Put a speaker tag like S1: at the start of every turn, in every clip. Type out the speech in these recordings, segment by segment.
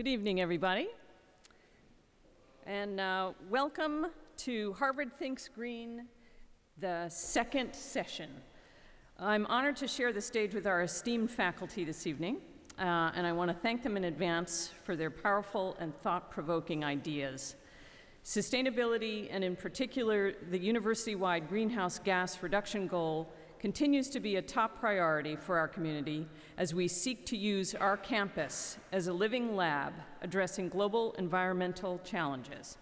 S1: Good evening, everybody. And uh, welcome to Harvard Thinks Green, the second session. I'm honored to share the stage with our esteemed faculty this evening, uh, and I want to thank them in advance for their powerful and thought provoking ideas. Sustainability, and in particular, the university wide greenhouse gas reduction goal, continues to be a top priority for our community as we seek to use our campus as a living lab addressing global environmental challenges.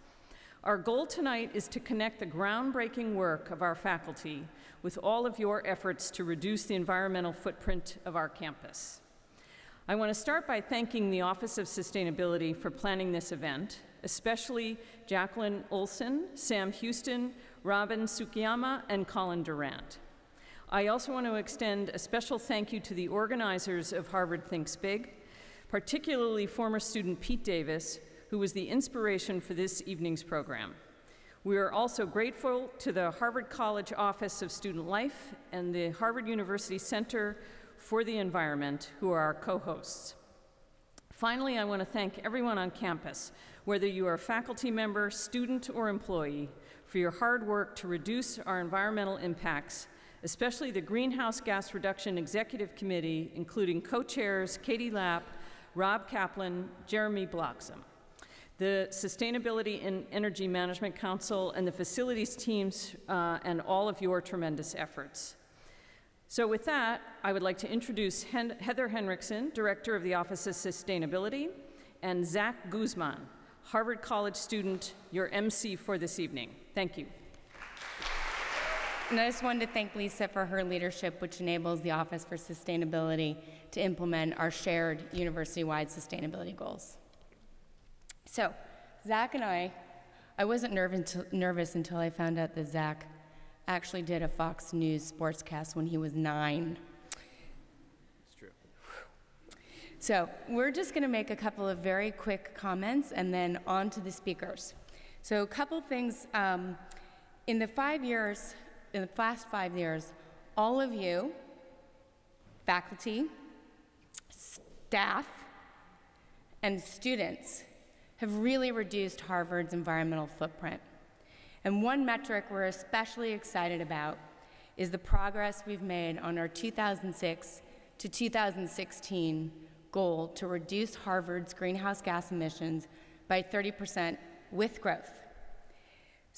S1: Our goal tonight is to connect the groundbreaking work of our faculty with all of your efforts to reduce the environmental footprint of our campus. I want to start by thanking the Office of Sustainability for planning this event, especially Jacqueline Olson, Sam Houston, Robin Sukiyama, and Colin Durant. I also want to extend a special thank you to the organizers of Harvard Thinks Big, particularly former student Pete Davis, who was the inspiration for this evening's program. We are also grateful to the Harvard College Office of Student Life and the Harvard University Center for the Environment, who are our co hosts. Finally, I want to thank everyone on campus, whether you are a faculty member, student, or employee, for your hard work to reduce our environmental impacts especially the Greenhouse Gas Reduction Executive Committee, including co chairs Katie Lapp, Rob Kaplan, Jeremy Bloxham, the Sustainability and Energy Management Council, and the facilities teams, uh, and all of your tremendous efforts. So, with that, I would like to introduce Hen- Heather Henriksen, Director of the Office of Sustainability, and Zach Guzman, Harvard College student, your MC for this evening. Thank you.
S2: And I just wanted to thank Lisa for her leadership, which enables the Office for Sustainability to implement our shared university wide sustainability goals. So, Zach and I, I wasn't nervous until I found out that Zach actually did a Fox News sportscast when he was nine.
S3: It's true.
S2: So, we're just going to make a couple of very quick comments and then on to the speakers. So, a couple things. Um, in the five years in the last five years, all of you, faculty, staff, and students have really reduced Harvard's environmental footprint. And one metric we're especially excited about is the progress we've made on our 2006 to 2016 goal to reduce Harvard's greenhouse gas emissions by 30% with growth.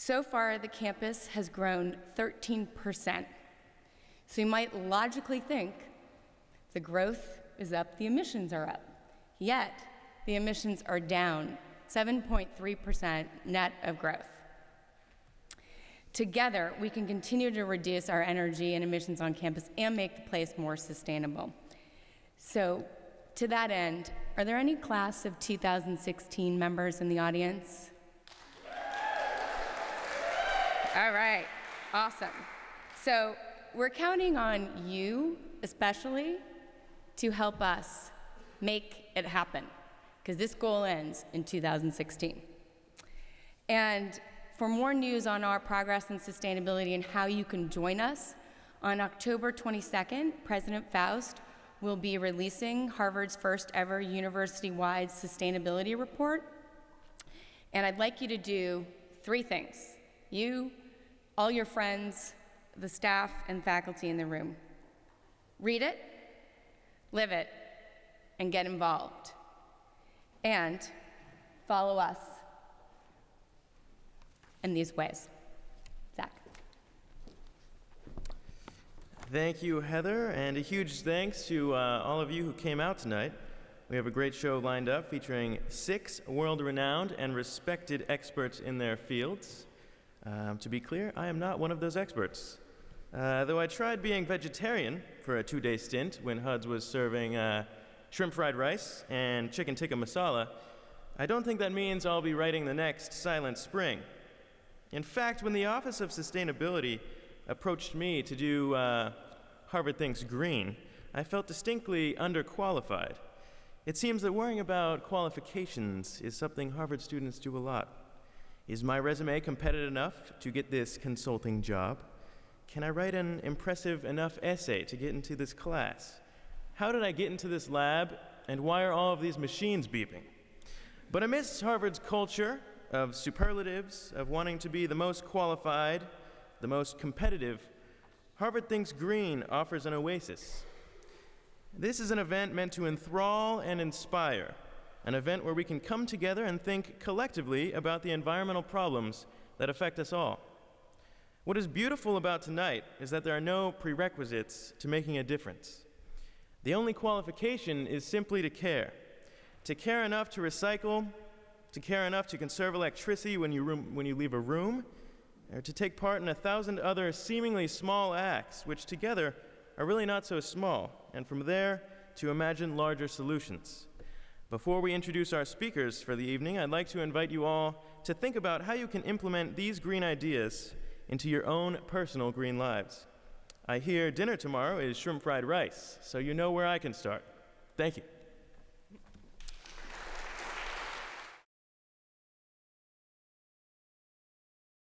S2: So far, the campus has grown 13%. So you might logically think the growth is up, the emissions are up. Yet, the emissions are down 7.3% net of growth. Together, we can continue to reduce our energy and emissions on campus and make the place more sustainable. So, to that end, are there any class of 2016 members in the audience? All right, awesome. So we're counting on you, especially, to help us make it happen, because this goal ends in 2016. And for more news on our progress in sustainability and how you can join us, on October 22nd, President Faust will be releasing Harvard's first ever university wide sustainability report. And I'd like you to do three things. You, all your friends, the staff, and faculty in the room. Read it, live it, and get involved. And follow us in these ways. Zach.
S3: Thank you, Heather, and a huge thanks to uh, all of you who came out tonight. We have a great show lined up featuring six world renowned and respected experts in their fields. Um, to be clear, I am not one of those experts. Uh, though I tried being vegetarian for a two day stint when HUDS was serving uh, shrimp fried rice and chicken tikka masala, I don't think that means I'll be writing the next Silent Spring. In fact, when the Office of Sustainability approached me to do uh, Harvard Thinks Green, I felt distinctly underqualified. It seems that worrying about qualifications is something Harvard students do a lot. Is my resume competitive enough to get this consulting job? Can I write an impressive enough essay to get into this class? How did I get into this lab, and why are all of these machines beeping? But amidst Harvard's culture of superlatives, of wanting to be the most qualified, the most competitive, Harvard Thinks Green offers an oasis. This is an event meant to enthrall and inspire, an event where we can come together and think collectively about the environmental problems that affect us all. What is beautiful about tonight is that there are no prerequisites to making a difference. The only qualification is simply to care. To care enough to recycle, to care enough to conserve electricity when you, room, when you leave a room, or to take part in a thousand other seemingly small acts, which together are really not so small, and from there to imagine larger solutions. Before we introduce our speakers for the evening, I'd like to invite you all to think about how you can implement these green ideas into your own personal green lives. I hear dinner tomorrow is shrimp fried rice, so you know where I can start. Thank you.